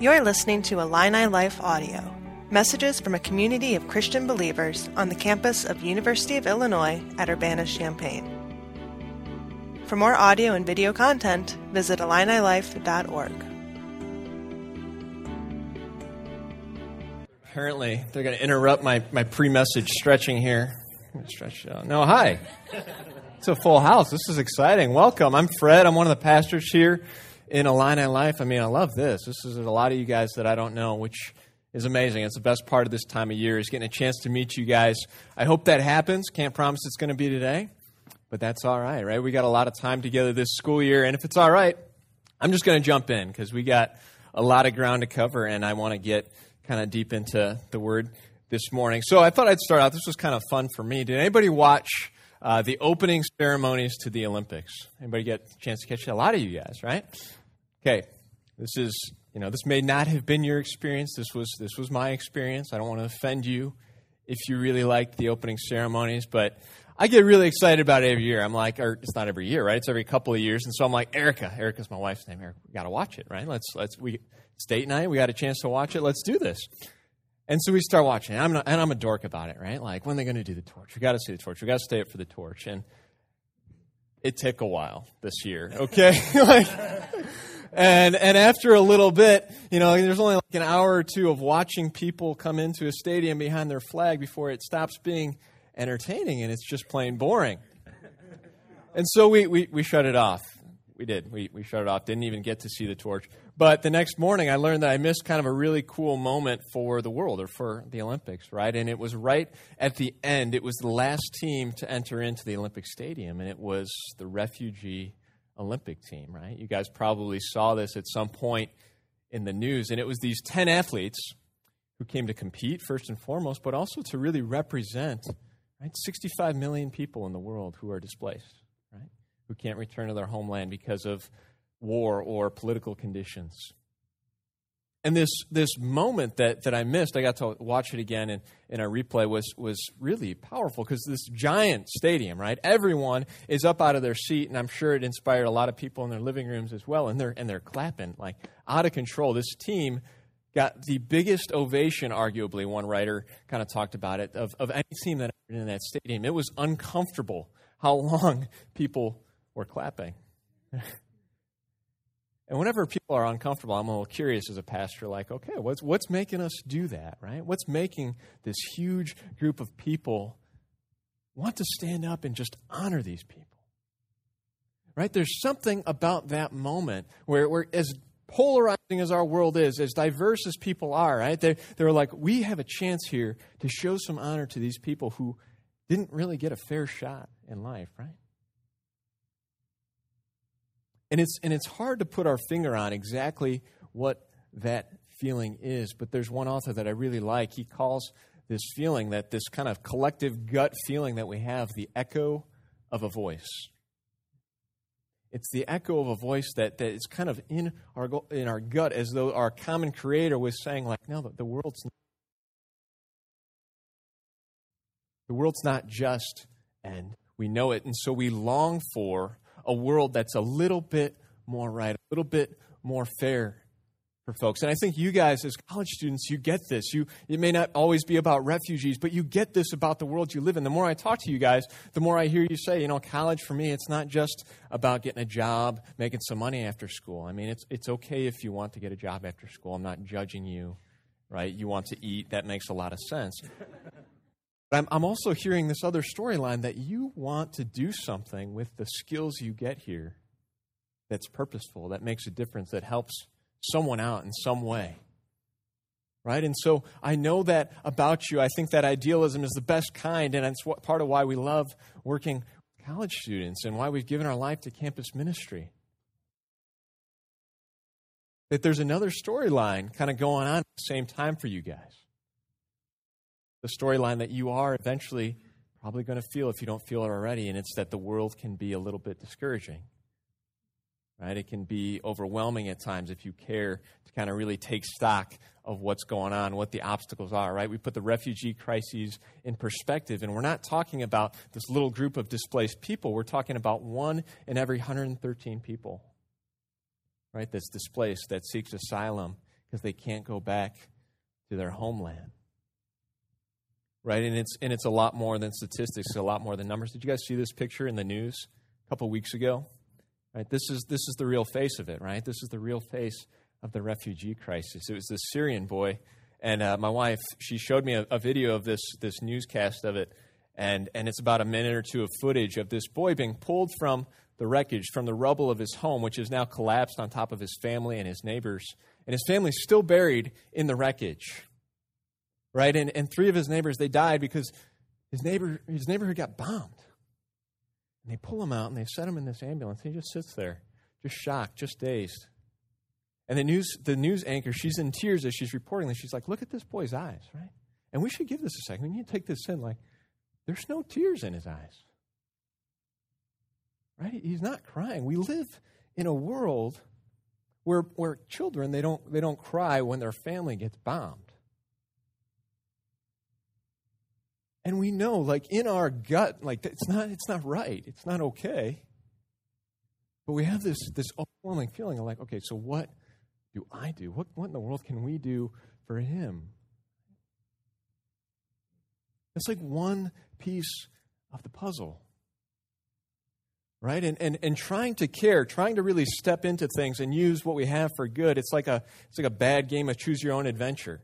You're listening to Illini Life Audio, messages from a community of Christian believers on the campus of University of Illinois at Urbana-Champaign. For more audio and video content, visit IlliniLife.org. Apparently, they're going to interrupt my, my pre message stretching here. Stretch out. No, hi. It's a full house. This is exciting. Welcome. I'm Fred. I'm one of the pastors here in Illini Life. I mean, I love this. This is a lot of you guys that I don't know, which is amazing. It's the best part of this time of year is getting a chance to meet you guys. I hope that happens. Can't promise it's going to be today, but that's all right, right? We got a lot of time together this school year, and if it's all right, I'm just going to jump in because we got a lot of ground to cover, and I want to get kind of deep into the Word this morning. So I thought I'd start out. This was kind of fun for me. Did anybody watch uh, the opening ceremonies to the Olympics? Anybody get a chance to catch it? A lot of you guys, right? Okay, this is you know this may not have been your experience. This was this was my experience. I don't want to offend you if you really liked the opening ceremonies, but I get really excited about it every year. I'm like, or it's not every year, right? It's every couple of years, and so I'm like, Erica, Erica's my wife's name. Erica, we got to watch it, right? Let's let's we it's date night. We got a chance to watch it. Let's do this. And so we start watching. I'm not, and I'm a dork about it, right? Like when are they going to do the torch? We got to see the torch. We got to stay up for the torch. And it took a while this year, okay? like, and and after a little bit, you know, there's only like an hour or two of watching people come into a stadium behind their flag before it stops being entertaining and it's just plain boring. And so we, we, we shut it off. We did. We, we shut it off. Didn't even get to see the torch. But the next morning, I learned that I missed kind of a really cool moment for the world or for the Olympics, right? And it was right at the end. It was the last team to enter into the Olympic Stadium, and it was the refugee Olympic team, right? You guys probably saw this at some point in the news. And it was these 10 athletes who came to compete, first and foremost, but also to really represent right, 65 million people in the world who are displaced, right? Who can't return to their homeland because of war or political conditions. And this, this moment that, that I missed, I got to watch it again in, in our replay, was, was really powerful because this giant stadium, right? Everyone is up out of their seat, and I'm sure it inspired a lot of people in their living rooms as well, and they're, and they're clapping like out of control. This team got the biggest ovation, arguably, one writer kind of talked about it, of, of any team that in that stadium. It was uncomfortable how long people were clapping. And whenever people are uncomfortable, I'm a little curious as a pastor, like, okay, what's, what's making us do that, right? What's making this huge group of people want to stand up and just honor these people? Right? There's something about that moment where, where as polarizing as our world is, as diverse as people are, right? They're, they're like, we have a chance here to show some honor to these people who didn't really get a fair shot in life, right? And it's, and it's hard to put our finger on exactly what that feeling is, but there's one author that I really like. He calls this feeling, that this kind of collective gut feeling that we have, the echo of a voice. It's the echo of a voice that, that is kind of in our, in our gut as though our common creator was saying, like, no, the, world's not, the world's not just, and we know it. And so we long for a world that's a little bit more right, a little bit more fair for folks. And I think you guys, as college students, you get this. You, it may not always be about refugees, but you get this about the world you live in. The more I talk to you guys, the more I hear you say, you know, college for me, it's not just about getting a job, making some money after school. I mean, it's, it's okay if you want to get a job after school. I'm not judging you, right? You want to eat, that makes a lot of sense. But I'm, I'm also hearing this other storyline that you want to do something with the skills you get here that's purposeful, that makes a difference, that helps someone out in some way. Right? And so I know that about you. I think that idealism is the best kind, and it's part of why we love working with college students and why we've given our life to campus ministry. That there's another storyline kind of going on at the same time for you guys the storyline that you are eventually probably going to feel if you don't feel it already, and it's that the world can be a little bit discouraging. Right? It can be overwhelming at times if you care to kind of really take stock of what's going on, what the obstacles are, right? We put the refugee crises in perspective, and we're not talking about this little group of displaced people. We're talking about one in every 113 people, right, that's displaced, that seeks asylum because they can't go back to their homeland. Right? And it's, and it's a lot more than statistics, a lot more than numbers. Did you guys see this picture in the news a couple weeks ago? Right? This is, this is the real face of it, right? This is the real face of the refugee crisis. It was this Syrian boy, and uh, my wife, she showed me a, a video of this, this newscast of it, and, and it's about a minute or two of footage of this boy being pulled from the wreckage, from the rubble of his home, which is now collapsed on top of his family and his neighbors. And his family's still buried in the wreckage. Right? And, and three of his neighbors, they died because his, neighbor, his neighborhood got bombed. And they pull him out and they set him in this ambulance. He just sits there, just shocked, just dazed. And the news, the news anchor, she's in tears as she's reporting this. She's like, look at this boy's eyes, right? And we should give this a second. We need to take this in. Like, there's no tears in his eyes. Right? He's not crying. We live in a world where, where children they don't they don't cry when their family gets bombed. And we know, like in our gut, like it's not it's not right. It's not okay. But we have this this overwhelming feeling of like, okay, so what do I do? What what in the world can we do for him? It's like one piece of the puzzle. Right? And, and, and trying to care, trying to really step into things and use what we have for good, it's like a, it's like a bad game of choose your own adventure.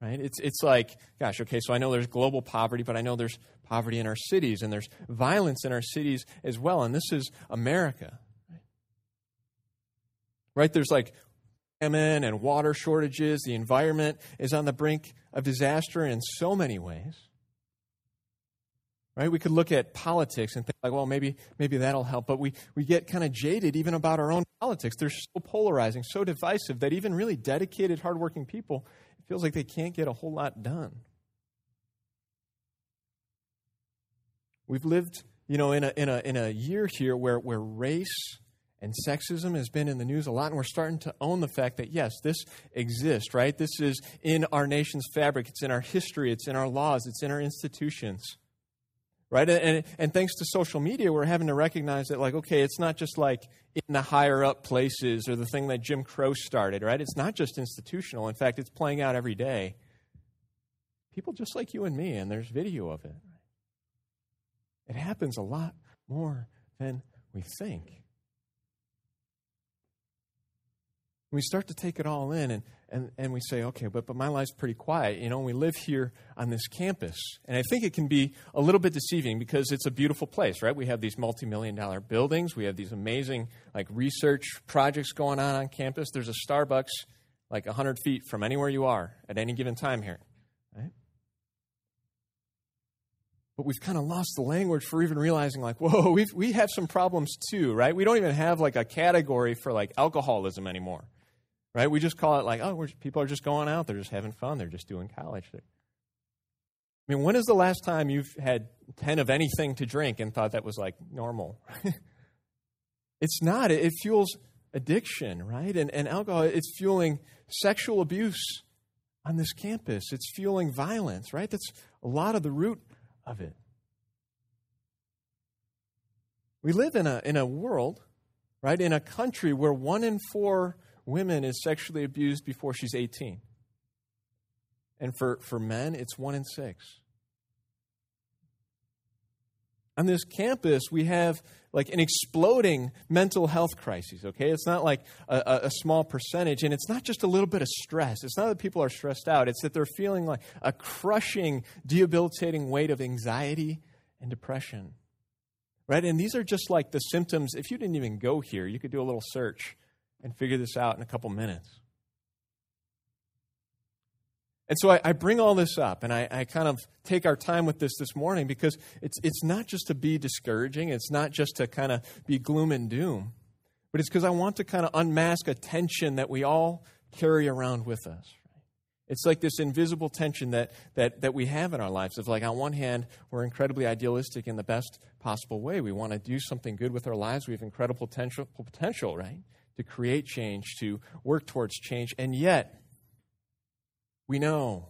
Right? It's, it's like, gosh, okay, so I know there's global poverty, but I know there's poverty in our cities and there's violence in our cities as well. And this is America. Right? There's like famine and water shortages. The environment is on the brink of disaster in so many ways. Right? We could look at politics and think like, well, maybe maybe that'll help, but we, we get kind of jaded even about our own politics. They're so polarizing, so divisive that even really dedicated, hardworking people, feels like they can't get a whole lot done. We've lived, you know, in a in a in a year here where where race and sexism has been in the news a lot, and we're starting to own the fact that, yes, this exists, right? This is in our nation's fabric, it's in our history, it's in our laws, it's in our institutions right? And, and thanks to social media, we're having to recognize that, like, okay, it's not just like in the higher up places or the thing that Jim Crow started, right? It's not just institutional. In fact, it's playing out every day. People just like you and me, and there's video of it. It happens a lot more than we think. We start to take it all in and, and, and we say, okay, but, but my life's pretty quiet. You know, we live here on this campus. And I think it can be a little bit deceiving because it's a beautiful place, right? We have these multi million dollar buildings. We have these amazing like research projects going on on campus. There's a Starbucks like 100 feet from anywhere you are at any given time here, right? But we've kind of lost the language for even realizing, like, whoa, we we have some problems too, right? We don't even have like a category for like alcoholism anymore right? We just call it like, oh, people are just going out. They're just having fun. They're just doing college. I mean, when is the last time you've had 10 of anything to drink and thought that was like normal? it's not. It fuels addiction, right? And, and alcohol, it's fueling sexual abuse on this campus. It's fueling violence, right? That's a lot of the root of it. We live in a, in a world, right, in a country where one in four women is sexually abused before she's 18. And for, for men, it's one in six. On this campus, we have like an exploding mental health crisis, okay? It's not like a, a, small percentage, and it's not just a little bit of stress. It's not that people are stressed out, it's that they're feeling like a crushing, debilitating weight of anxiety and depression, right? And these are just like the symptoms. If you didn't even go here, you could do a little search and figure this out in a couple minutes. And so I, I, bring all this up and I, I, kind of take our time with this this morning because it's, it's not just to be discouraging, it's not just to kind of be gloom and doom, but it's because I want to kind of unmask a tension that we all carry around with us. It's like this invisible tension that, that, that we have in our lives of like, on one hand, we're incredibly idealistic in the best possible way. We want to do something good with our lives. We have incredible potential, potential right? To create change, to work towards change. And yet, we know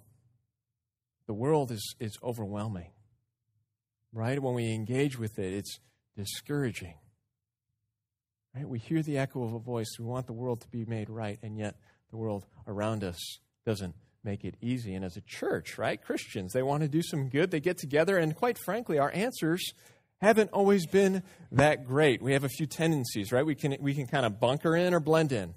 the world is, is overwhelming, right? When we engage with it, it's discouraging. Right? We hear the echo of a voice. We want the world to be made right, and yet the world around us doesn't make it easy. And as a church, right, Christians, they want to do some good. They get together, and quite frankly, our answers haven't always been that great. We have a few tendencies, right? We can, we can kind of bunker in or blend in.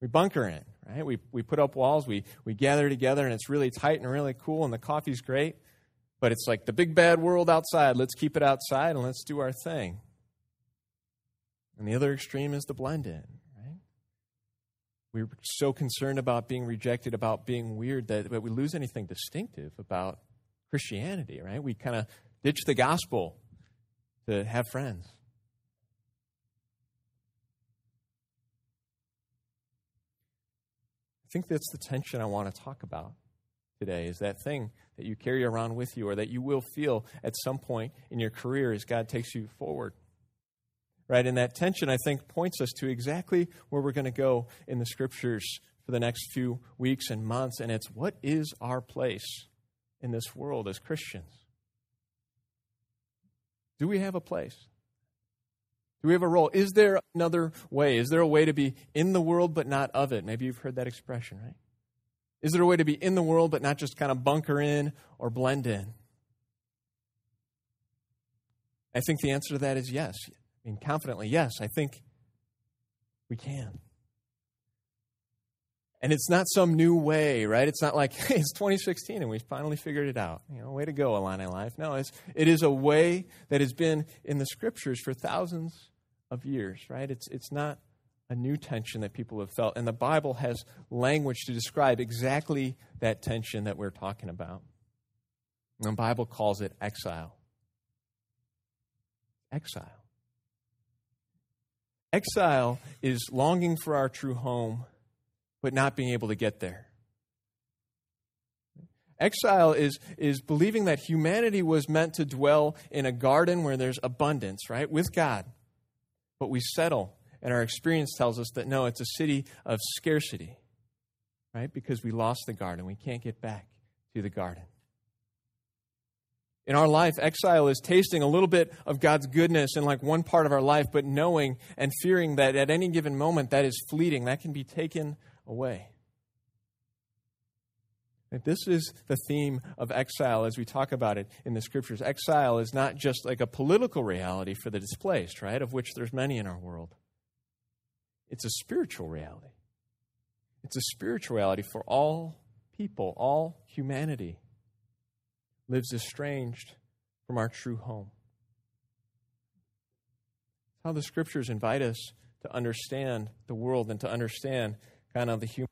We bunker in, right? We, we put up walls, we, we gather together, and it's really tight and really cool, and the coffee's great. But it's like the big bad world outside. Let's keep it outside and let's do our thing. And the other extreme is the blend in, right? We're so concerned about being rejected, about being weird, that, that we lose anything distinctive about Christianity, right? We kind of ditch the gospel to have friends. I think that's the tension I want to talk about today is that thing that you carry around with you or that you will feel at some point in your career as God takes you forward. Right? And that tension, I think, points us to exactly where we're going to go in the scriptures for the next few weeks and months. And it's what is our place in this world as Christians? Do we have a place? Do we have a role? Is there another way? Is there a way to be in the world but not of it? Maybe you've heard that expression, right? Is there a way to be in the world but not just kind of bunker in or blend in? I think the answer to that is yes. I mean, confidently, yes, I think we can. And it's not some new way, right? It's not like, hey, it's 2016 and we finally figured it out. You know, way to go, Illini Life. No, it's, it is a way that has been in the scriptures for thousands of years, right? It's, it's not a new tension that people have felt. And the Bible has language to describe exactly that tension that we're talking about. And the Bible calls it exile. Exile. Exile is longing for our true home, but not being able to get there. Exile is, is believing that humanity was meant to dwell in a garden where there's abundance, right, with God. But we settle and our experience tells us that no, it's a city of scarcity, right? Because we lost the garden. We can't get back to the garden. In our life, exile is tasting a little bit of God's goodness in like one part of our life, but knowing and fearing that at any given moment that is fleeting, that can be taken away. This is the theme of exile as we talk about it in the scriptures. Exile is not just like a political reality for the displaced, right? Of which there's many in our world. It's a spiritual reality. It's a spiritual reality for all people, all humanity lives estranged from our true home. How the scriptures invite us to understand the world and to understand kind of the human.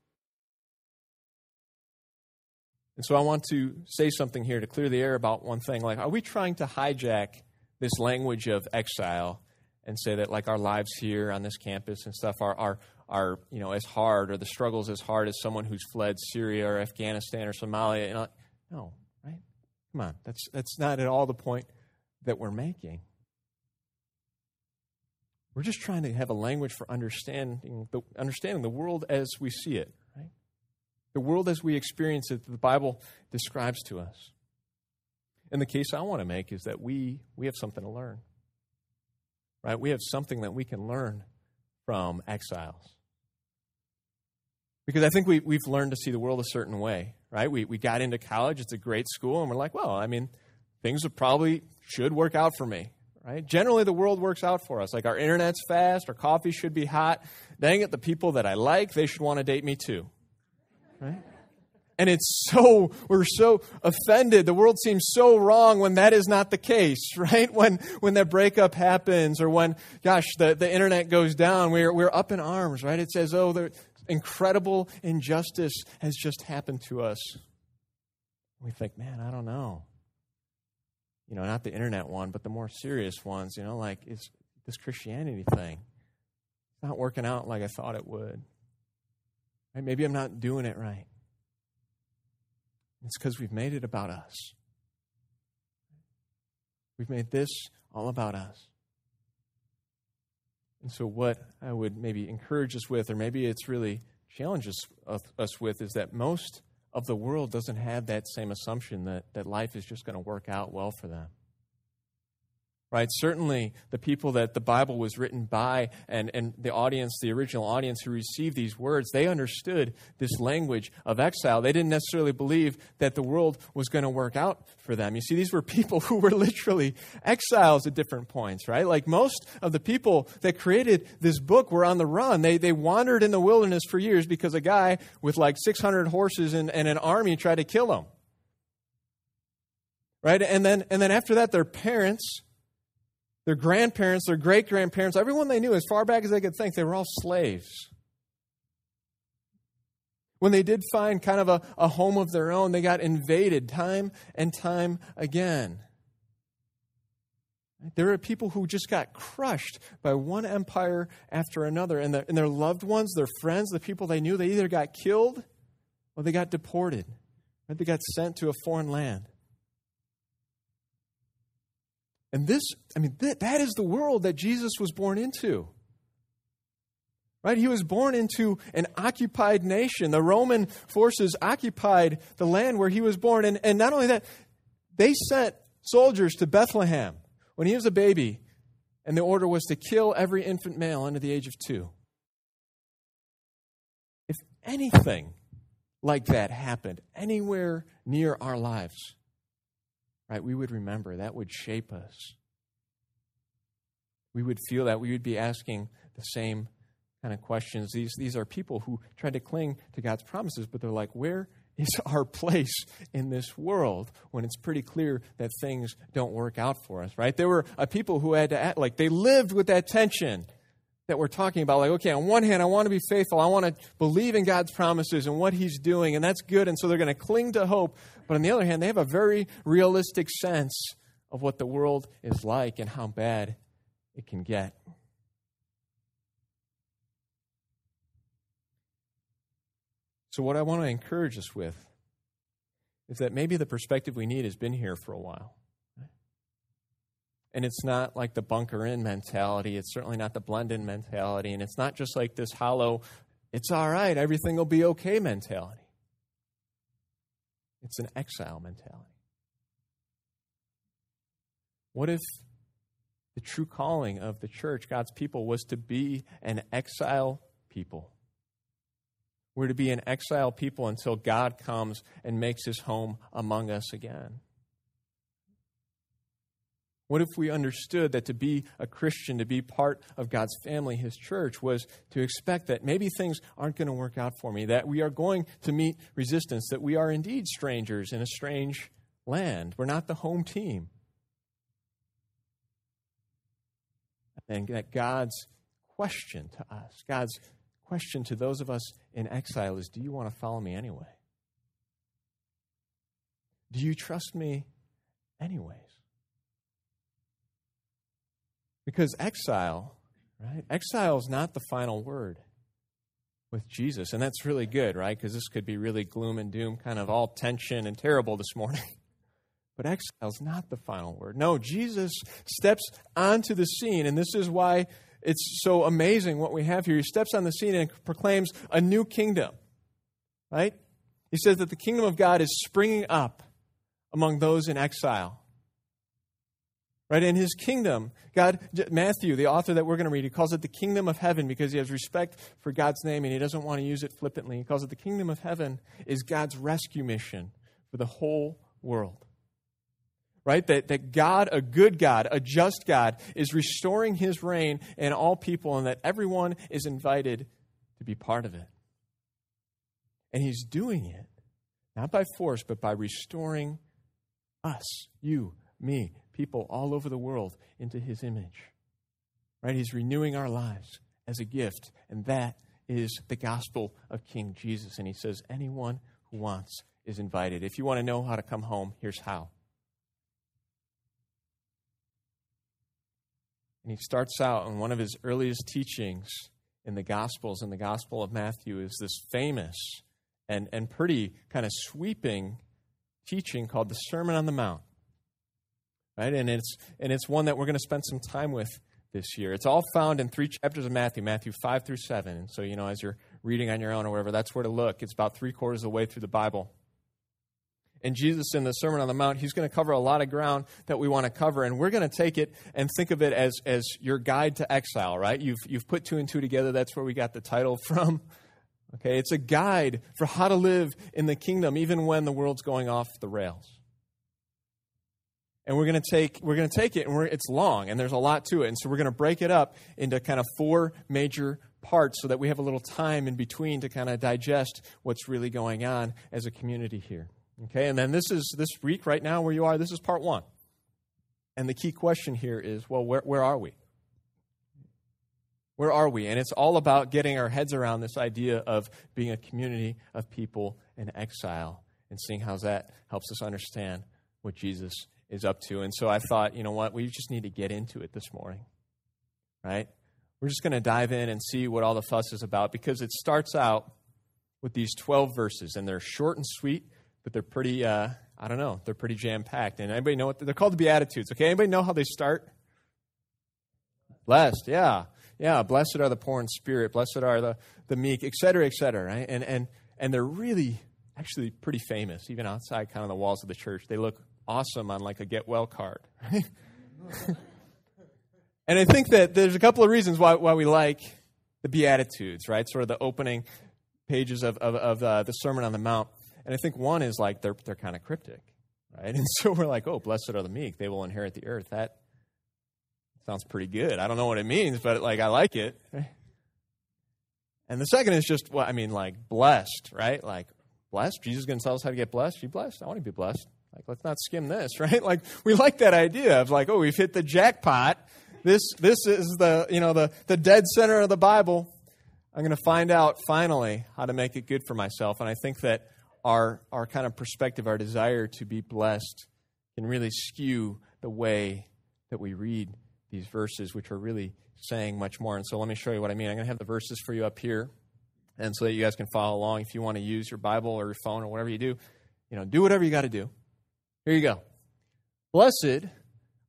And so I want to say something here to clear the air about one thing. Like, are we trying to hijack this language of exile and say that like our lives here on this campus and stuff are are are you know as hard or the struggles as hard as someone who's fled Syria or Afghanistan or Somalia. You know, no, right? Come on, that's that's not at all the point that we're making. We're just trying to have a language for understanding the understanding the world as we see it, right? The world as we experience it, the Bible describes to us. And the case I want to make is that we we have something to learn right? We have something that we can learn from exiles. Because I think we, we've learned to see the world a certain way, right? We, we got into college, it's a great school, and we're like, well, I mean, things probably should work out for me, right? Generally, the world works out for us. Like our internet's fast, our coffee should be hot. Dang it, the people that I like, they should want to date me too, right? And it's so, we're so offended. The world seems so wrong when that is not the case, right? When, when that breakup happens or when, gosh, the, the internet goes down, we're, we're up in arms, right? It says, oh, the incredible injustice has just happened to us. We think, man, I don't know. You know, not the internet one, but the more serious ones, you know, like is this Christianity thing. It's not working out like I thought it would. Right? Maybe I'm not doing it right. It's because we've made it about us. We've made this all about us. And so, what I would maybe encourage us with, or maybe it's really challenges us with, is that most of the world doesn't have that same assumption that, that life is just going to work out well for them. Right? Certainly, the people that the Bible was written by and, and the audience, the original audience who received these words, they understood this language of exile. They didn't necessarily believe that the world was going to work out for them. You see, these were people who were literally exiles at different points, right? Like most of the people that created this book were on the run. They, they wandered in the wilderness for years because a guy with like 600 horses and, and an army tried to kill them. Right? And then, and then after that, their parents their grandparents, their great grandparents, everyone they knew as far back as they could think, they were all slaves. When they did find kind of a, a home of their own, they got invaded time and time again. There are people who just got crushed by one empire after another, and, the, and their loved ones, their friends, the people they knew, they either got killed or they got deported. Right? They got sent to a foreign land. And this, I mean, th- that is the world that Jesus was born into. Right? He was born into an occupied nation. The Roman forces occupied the land where he was born. And, and not only that, they sent soldiers to Bethlehem when he was a baby, and the order was to kill every infant male under the age of two. If anything like that happened anywhere near our lives, right, we would remember. That would shape us. We would feel that. We would be asking the same kind of questions. These, these are people who try to cling to God's promises, but they're like, where is our place in this world when it's pretty clear that things don't work out for us, right? There were a people who had to act like they lived with that tension that we're talking about. Like, okay, on one hand, I want to be faithful. I want to believe in God's promises and what He's doing, and that's good. And so they're going to cling to hope. But on the other hand, they have a very realistic sense of what the world is like and how bad it can get. So, what I want to encourage us with is that maybe the perspective we need has been here for a while. And it's not like the bunker in mentality. It's certainly not the blend in mentality. And it's not just like this hollow, it's all right, everything will be okay mentality. It's an exile mentality. What if the true calling of the church, God's people, was to be an exile people? We're to be an exile people until God comes and makes his home among us again. What if we understood that to be a Christian, to be part of God's family, His church, was to expect that maybe things aren't going to work out for me, that we are going to meet resistance, that we are indeed strangers in a strange land? We're not the home team. And that God's question to us, God's question to those of us in exile is Do you want to follow me anyway? Do you trust me anyways? Because exile, right? Exile is not the final word with Jesus. And that's really good, right? Because this could be really gloom and doom, kind of all tension and terrible this morning. But exile is not the final word. No, Jesus steps onto the scene, and this is why it's so amazing what we have here. He steps on the scene and proclaims a new kingdom, right? He says that the kingdom of God is springing up among those in exile. Right? In his kingdom, God, Matthew, the author that we're going to read, he calls it the kingdom of heaven because he has respect for God's name and he doesn't want to use it flippantly. He calls it the kingdom of heaven is God's rescue mission for the whole world. Right? That, that God, a good God, a just God, is restoring his reign in all people and that everyone is invited to be part of it. And he's doing it not by force, but by restoring us, you, me, people all over the world into his image. Right? He's renewing our lives as a gift, and that is the gospel of King Jesus. And he says, anyone who wants is invited. If you want to know how to come home, here's how. And he starts out in one of his earliest teachings in the Gospels, in the Gospel of Matthew, is this famous and, and pretty kind of sweeping teaching called the Sermon on the Mount right? And it's and it's one that we're going to spend some time with this year. It's all found in three chapters of Matthew, Matthew five through seven. And so you know, as you're reading on your own or whatever, that's where to look. It's about three quarters of the way through the Bible. And Jesus, in the Sermon on the Mount, he's going to cover a lot of ground that we want to cover. And we're going to take it and think of it as, as your guide to exile, right? You've, you've put two and two together. That's where we got the title from. Okay, it's a guide for how to live in the kingdom, even when the world's going off the rails. And we're going to take we're going to take it, and it's long, and there's a lot to it. And so we're going to break it up into kind of four major parts, so that we have a little time in between to kind of digest what's really going on as a community here. Okay, and then this is this week right now where you are, this is part one. And the key question here is well, where, where are we? Where are we? And it's all about getting our heads around this idea of being a community of people in exile and seeing how that helps us understand what Jesus is up to. And so I thought, you know what, we just need to get into it this morning, right? We're just going to dive in and see what all the fuss is about because it starts out with these 12 verses, and they're short and sweet but they're pretty, uh, I don't know, they're pretty jam packed. And anybody know what they're called? The Beatitudes. Okay, anybody know how they start? Blessed, yeah, yeah. Blessed are the poor in spirit. Blessed are the the meek, et cetera, et cetera. Right? And and and they're really actually pretty famous, even outside kind of the walls of the church. They look awesome on like a get well card. Right? and I think that there's a couple of reasons why why we like the Beatitudes, right? Sort of the opening pages of of, of uh, the Sermon on the Mount. And I think one is like they're they're kind of cryptic, right? And so we're like, oh, blessed are the meek; they will inherit the earth. That sounds pretty good. I don't know what it means, but like I like it. And the second is just well, I mean, like blessed, right? Like blessed. Jesus is going to tell us how to get blessed. You blessed? I want to be blessed. Like let's not skim this, right? Like we like that idea of like, oh, we've hit the jackpot. This this is the you know the the dead center of the Bible. I'm going to find out finally how to make it good for myself. And I think that our, our kind of perspective, our desire to be blessed, can really skew the way that we read these verses, which are really saying much more. And so let me show you what I mean. I'm going to have the verses for you up here, and so that you guys can follow along. If you want to use your Bible or your phone or whatever you do, you know, do whatever you got to do. Here you go. Blessed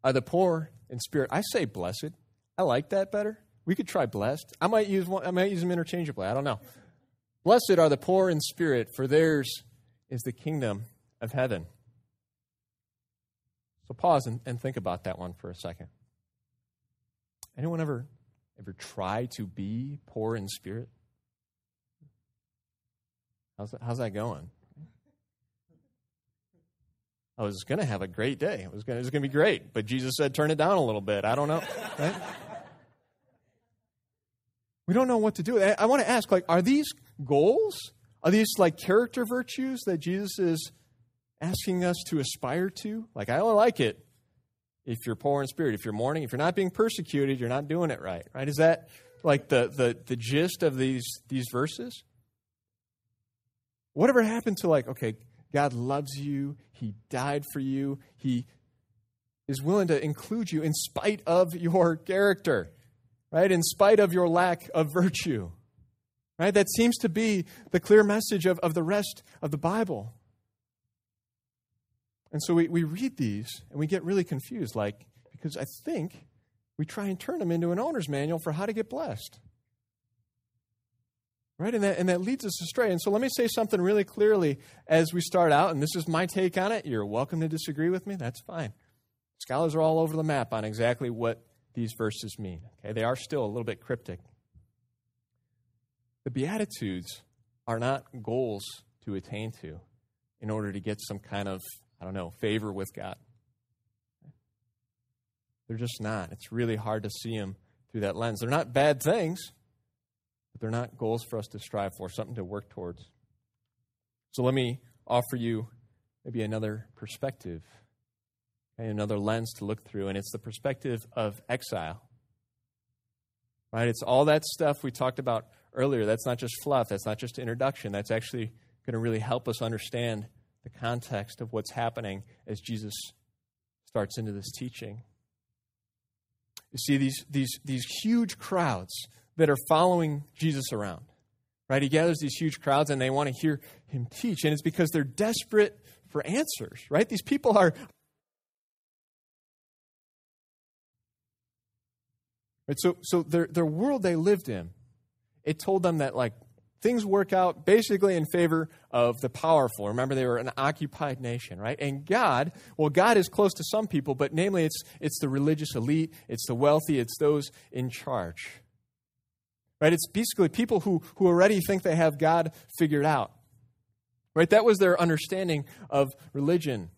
are the poor in spirit. I say blessed. I like that better. We could try blessed. I might use one, I might use them interchangeably. I don't know. Blessed are the poor in spirit, for theirs is the kingdom of heaven. So pause and, and think about that one for a second. Anyone ever ever try to be poor in spirit? How's that, how's that going? I was going to have a great day. It was going to be great, but Jesus said, "Turn it down a little bit." I don't know. Right? We don't know what to do. I, want to ask, like, are these goals? Are these like character virtues that Jesus is asking us to aspire to? Like, I only like it if you're poor in spirit, if you're mourning, if you're not being persecuted, you're not doing it right, right? Is that like the, the, the gist of these, these verses? Whatever happened to like, okay, God loves you, He died for you, He is willing to include you in spite of your character right? In spite of your lack of virtue, right? That seems to be the clear message of, of the rest of the Bible. And so we, we read these and we get really confused, like, because I think we try and turn them into an owner's manual for how to get blessed. Right? And that, and that leads us astray. And so let me say something really clearly as we start out, and this is my take on it. You're welcome to disagree with me. That's fine. Scholars are all over the map on exactly what these verses mean. Okay, they are still a little bit cryptic. The Beatitudes are not goals to attain to in order to get some kind of, I don't know, favor with God. They're just not. It's really hard to see them through that lens. They're not bad things, but they're not goals for us to strive for, something to work towards. So let me offer you maybe another perspective and another lens to look through, and it's the perspective of exile. Right? It's all that stuff we talked about earlier. That's not just fluff, that's not just introduction. That's actually going to really help us understand the context of what's happening as Jesus starts into this teaching. You see these, these, these huge crowds that are following Jesus around. Right? He gathers these huge crowds and they want to hear him teach. And it's because they're desperate for answers, right? These people are, Right? So, so their, their world they lived in, it told them that like things work out basically in favor of the powerful. Remember, they were an occupied nation, right? And God, well, God is close to some people, but namely it's, it's the religious elite, it's the wealthy, it's those in charge. Right? It's basically people who, who already think they have God figured out. Right? That was their understanding of religion.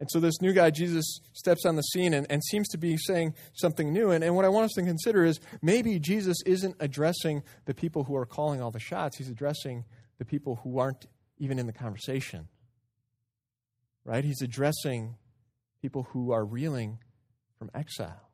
And so this new guy, Jesus, steps on the scene and, and seems to be saying something new. And, and what I want us to consider is maybe Jesus isn't addressing the people who are calling all the shots, he's addressing the people who aren't even in the conversation. Right? He's addressing people who are reeling from exile.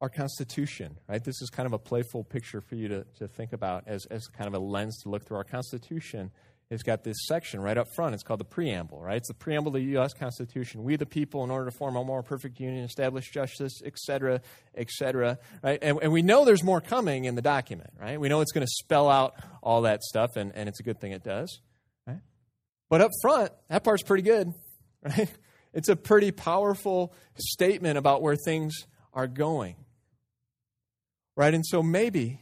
Our Constitution, right? This is kind of a playful picture for you to, to think about as, as kind of a lens to look through. Our Constitution has got this section right up front. It's called the preamble, right? It's the preamble to the U.S. Constitution. We, the people, in order to form a more perfect union, establish justice, etc., etc., right? And, and we know there's more coming in the document, right? We know it's going to spell out all that stuff, and, and it's a good thing it does, right? But up front, that part's pretty good, right? It's a pretty powerful statement about where things are going. Right? And so maybe,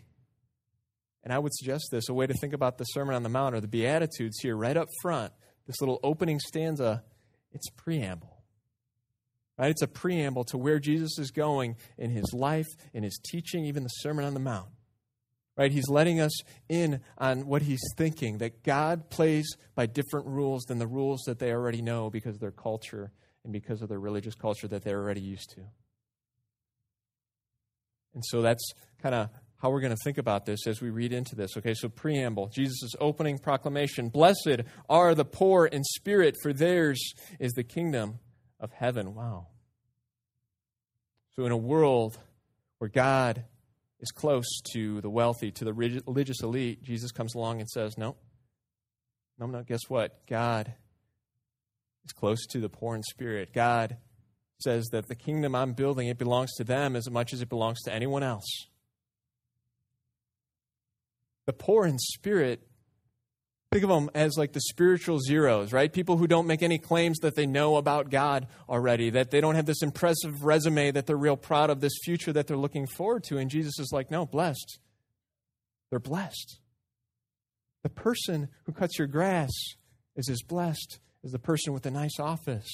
and I would suggest this, a way to think about the Sermon on the Mount or the Beatitudes here right up front, this little opening stanza, it's preamble. Right? It's a preamble to where Jesus is going in his life, in his teaching, even the Sermon on the Mount. Right? He's letting us in on what he's thinking, that God plays by different rules than the rules that they already know because of their culture and because of their religious culture that they're already used to. And so that's kind of how we're going to think about this as we read into this. Okay, so preamble Jesus' opening proclamation Blessed are the poor in spirit, for theirs is the kingdom of heaven. Wow. So, in a world where God is close to the wealthy, to the religious elite, Jesus comes along and says, No, no, no, guess what? God is close to the poor in spirit. God says that the kingdom I'm building, it belongs to them as much as it belongs to anyone else. The poor in spirit, think of them as like the spiritual zeros, right? People who don't make any claims that they know about God already, that they don't have this impressive resume that they're real proud of, this future that they're looking forward to. And Jesus is like, no, blessed. They're blessed. The person who cuts your grass is as blessed as the person with a nice office.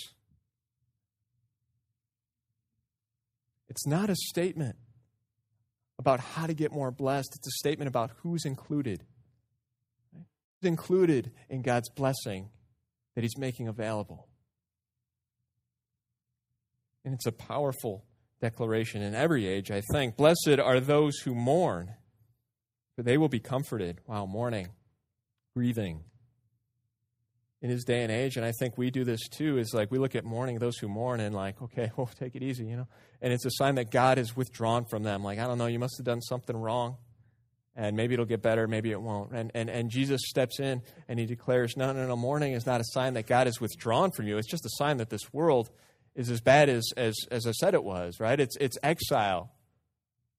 It's not a statement about how to get more blessed, it's a statement about who's included. Who's included in God's blessing that He's making available. And it's a powerful declaration in every age, I think. Blessed are those who mourn, for they will be comforted. while mourning, grieving in his day and age, and I think we do this too, is like we look at mourning, those who mourn, and like, okay, well, take it easy, you know? And it's a sign that God is withdrawn from them. Like, I don't know, you must have done something wrong. And maybe it'll get better, maybe it won't. And, and, and Jesus steps in and he declares, no, no, no, mourning is not a sign that God is withdrawn from you. It's just a sign that this world is as bad as, as, as I said it was, right? It's, it's exile,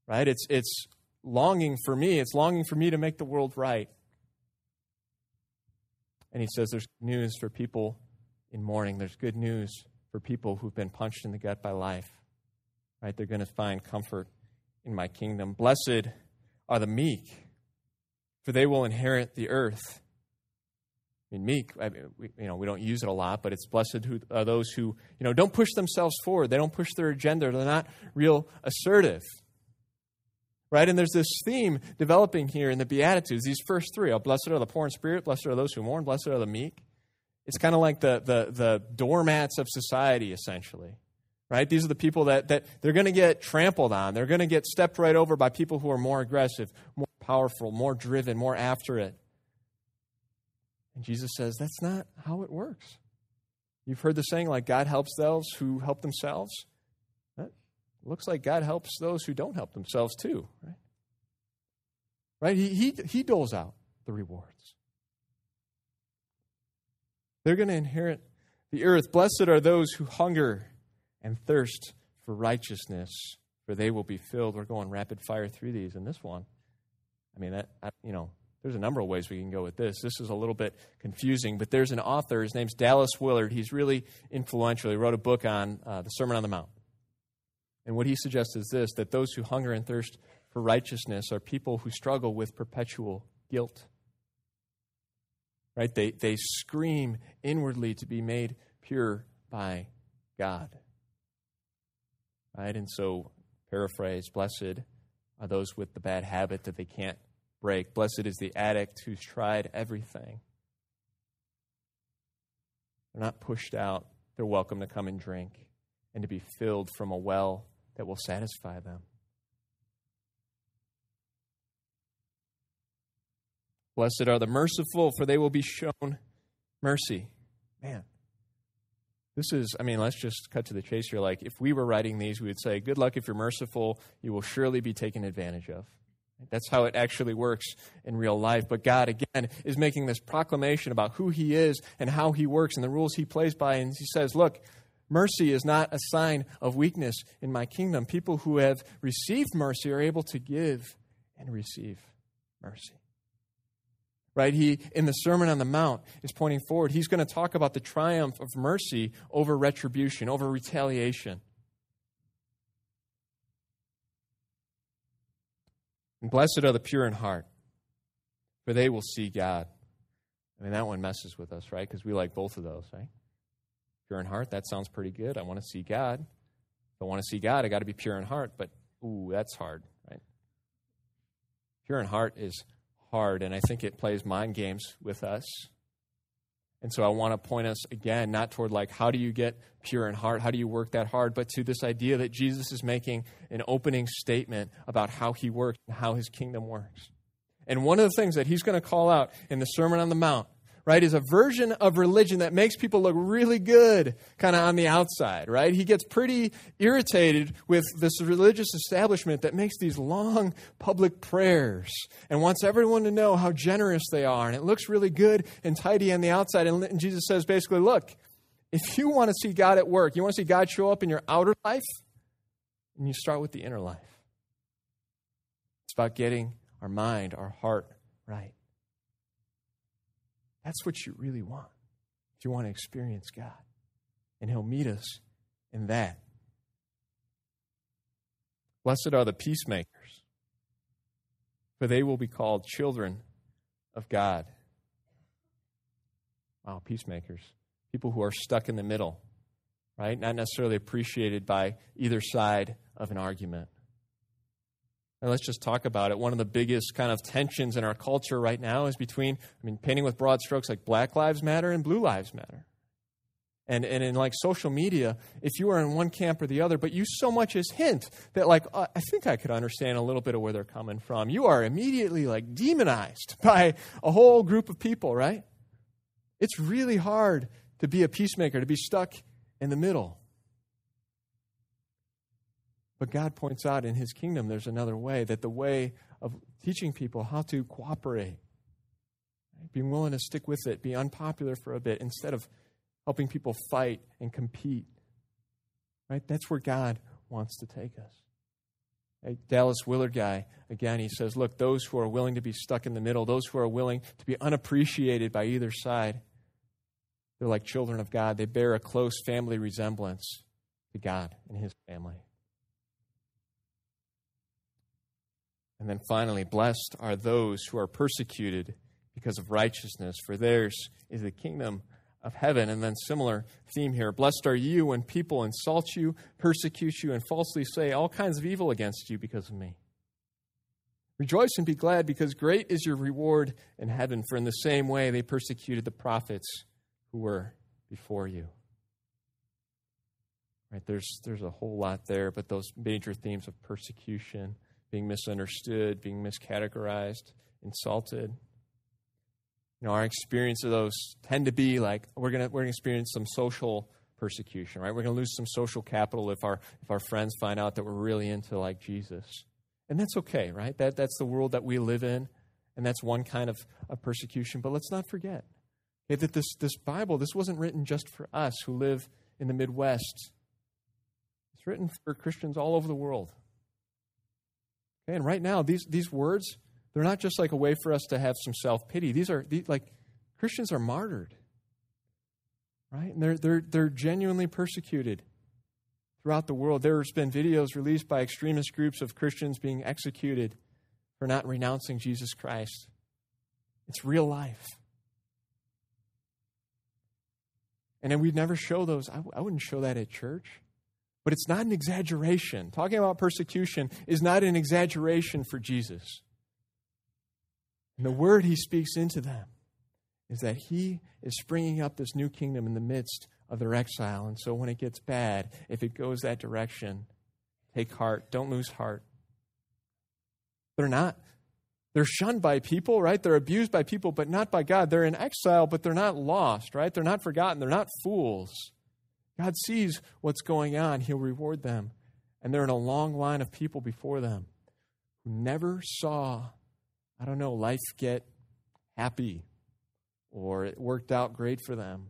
right? It's, it's longing for me. It's longing for me to make the world right. And he says there's news for people in mourning. There's good news for people who've been punched in the gut by life. Right? They're going to find comfort in my kingdom. Blessed are the meek, for they will inherit the earth. I mean, meek, I mean, we, you know, we don't use it a lot, but it's blessed who, are those who, you know, don't push themselves forward. They don't push their agenda. They're not real assertive right? And there's this theme developing here in the Beatitudes, these first three. Oh, blessed are the poor in spirit, blessed are those who mourn, blessed are the meek. It's kind of like the, the, the doormats of society, essentially. Right? These are the people that, that they're going to get trampled on. They're going to get stepped right over by people who are more aggressive, more powerful, more driven, more after it. And Jesus says, that's not how it works. You've heard the saying, like, God helps those who help themselves. Looks like God helps those who don't help themselves too, right? Right? He, he, he doles out the rewards. They're going to inherit the earth. Blessed are those who hunger and thirst for righteousness, for they will be filled. We're going rapid fire through these. And this one, I mean, that, I, you know, there's a number of ways we can go with this. This is a little bit confusing, but there's an author. His name's Dallas Willard. He's really influential. He wrote a book on uh, the Sermon on the Mount. And what he suggests is this that those who hunger and thirst for righteousness are people who struggle with perpetual guilt. Right? They, they scream inwardly to be made pure by God. Right? And so, paraphrase, blessed are those with the bad habit that they can't break. Blessed is the addict who's tried everything. They're not pushed out, they're welcome to come and drink and to be filled from a well that will satisfy them. Blessed are the merciful, for they will be shown mercy. Man, this is, I mean, let's just cut to the chase here. Like, if we were writing these, we would say, Good luck if you're merciful, you will surely be taken advantage of. That's how it actually works in real life. But God, again, is making this proclamation about who He is and how He works and the rules He plays by. And He says, Look, mercy is not a sign of weakness in my kingdom. People who have received mercy are able to give and receive mercy. Right? He, in the Sermon on the Mount, is pointing forward. He's going to talk about the triumph of mercy over retribution, over retaliation. And blessed are the pure in heart, for they will see God. I mean, that one messes with us, right? Because we like both of those, right? Pure in heart, that sounds pretty good. I want to see God. If I want to see God, I got to be pure in heart. But, ooh, that's hard, right? Pure in heart is hard, and I think it plays mind games with us. And so I want to point us again, not toward like, how do you get pure in heart? How do you work that hard? But to this idea that Jesus is making an opening statement about how he works and how his kingdom works. And one of the things that he's going to call out in the Sermon on the Mount right, is a version of religion that makes people look really good kind of on the outside, right? He gets pretty irritated with this religious establishment that makes these long public prayers and wants everyone to know how generous they are. And it looks really good and tidy on the outside. And Jesus says basically, look, if you want to see God at work, you want to see God show up in your outer life, and you start with the inner life. It's about getting our mind, our heart right. That's what you really want. If you want to experience God. And He'll meet us in that. Blessed are the peacemakers, for they will be called children of God. Wow, peacemakers. People who are stuck in the middle, right? Not necessarily appreciated by either side of an argument. And let's just talk about it. One of the biggest kind of tensions in our culture right now is between, I mean, painting with broad strokes like Black Lives Matter and Blue Lives Matter. And, and in like social media, if you are in one camp or the other, but you so much as hint that like, uh, I think I could understand a little bit of where they're coming from, you are immediately like demonized by a whole group of people, right? It's really hard to be a peacemaker, to be stuck in the middle. But God points out in his kingdom there's another way, that the way of teaching people how to cooperate, right? being willing to stick with it, be unpopular for a bit, instead of helping people fight and compete. Right? That's where God wants to take us. A Dallas Willard guy, again, he says, Look, those who are willing to be stuck in the middle, those who are willing to be unappreciated by either side, they're like children of God. They bear a close family resemblance to God and his family. And then finally, blessed are those who are persecuted because of righteousness, for theirs is the kingdom of heaven. And then, similar theme here Blessed are you when people insult you, persecute you, and falsely say all kinds of evil against you because of me. Rejoice and be glad, because great is your reward in heaven, for in the same way they persecuted the prophets who were before you. Right, there's, there's a whole lot there, but those major themes of persecution being misunderstood, being miscategorized, insulted. You know, our experience of those tend to be like we're gonna we're gonna experience some social persecution, right? We're gonna lose some social capital if our if our friends find out that we're really into like Jesus. And that's okay, right? That that's the world that we live in, and that's one kind of, of persecution. But let's not forget okay, that this this Bible, this wasn't written just for us who live in the Midwest. It's written for Christians all over the world. Okay, and right now, these, these words, they're not just like a way for us to have some self pity. These are these, like Christians are martyred, right? And they're, they're, they're genuinely persecuted throughout the world. There's been videos released by extremist groups of Christians being executed for not renouncing Jesus Christ. It's real life. And then we'd never show those. I, I wouldn't show that at church. But it's not an exaggeration. Talking about persecution is not an exaggeration for Jesus. And the word he speaks into them is that he is springing up this new kingdom in the midst of their exile. And so when it gets bad, if it goes that direction, take heart. Don't lose heart. They're not. They're shunned by people, right? They're abused by people, but not by God. They're in exile, but they're not lost, right? They're not forgotten. They're not fools. God sees what's going on. He'll reward them. And they're in a long line of people before them who never saw, I don't know, life get happy or it worked out great for them.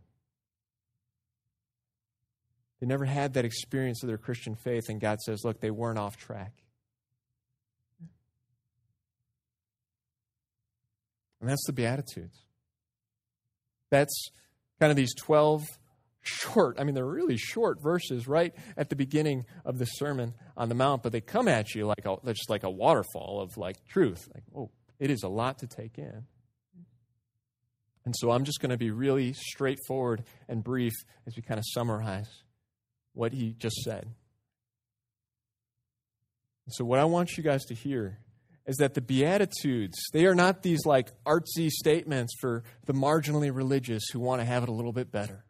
They never had that experience of their Christian faith, and God says, look, they weren't off track. And that's the Beatitudes. That's kind of these 12 short, I mean, they're really short verses right at the beginning of the Sermon on the Mount, but they come at you like a, just like a waterfall of like truth. Like, oh, it is a lot to take in. And so I'm just going to be really straightforward and brief as we kind of summarize what he just said. So, what I want you guys to hear is that the Beatitudes, they are not these like artsy statements for the marginally religious who want to have it a little bit better.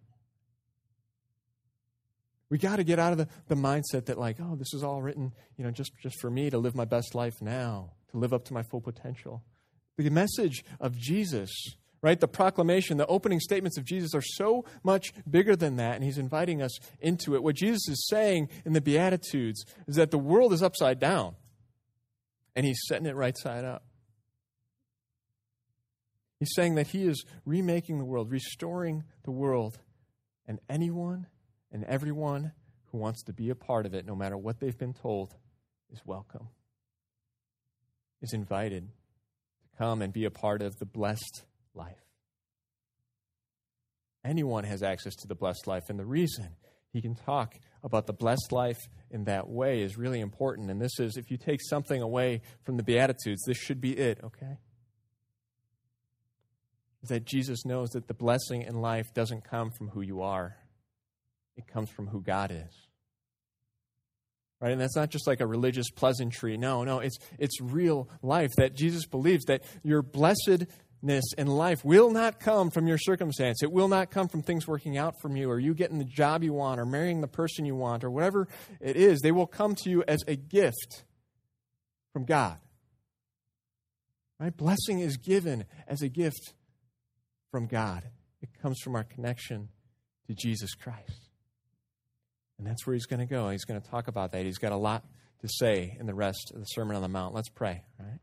We got to get out of the, the mindset that, like, oh, this is all written, you know, just, just for me to live my best life now, to live up to my full potential. The message of Jesus, right? The proclamation, the opening statements of Jesus are so much bigger than that, and he's inviting us into it. What Jesus is saying in the Beatitudes is that the world is upside down, and he's setting it right side up. He's saying that he is remaking the world, restoring the world, and anyone and everyone who wants to be a part of it, no matter what they've been told, is welcome, is invited to come and be a part of the blessed life. Anyone has access to the blessed life, and the reason he can talk about the blessed life in that way is really important. And this is, if you take something away from the Beatitudes, this should be it, okay? That Jesus knows that the blessing in life doesn't come from who you are, it comes from who God is. Right? And that's not just like a religious pleasantry. No, no, it's it's real life that Jesus believes that your blessedness in life will not come from your circumstance. It will not come from things working out for you or you getting the job you want or marrying the person you want or whatever it is. They will come to you as a gift from God. Right? Blessing is given as a gift from God. It comes from our connection to Jesus Christ. And that's where he's going to go. He's going to talk about that. He's got a lot to say in the rest of the Sermon on the Mount. Let's pray, all right?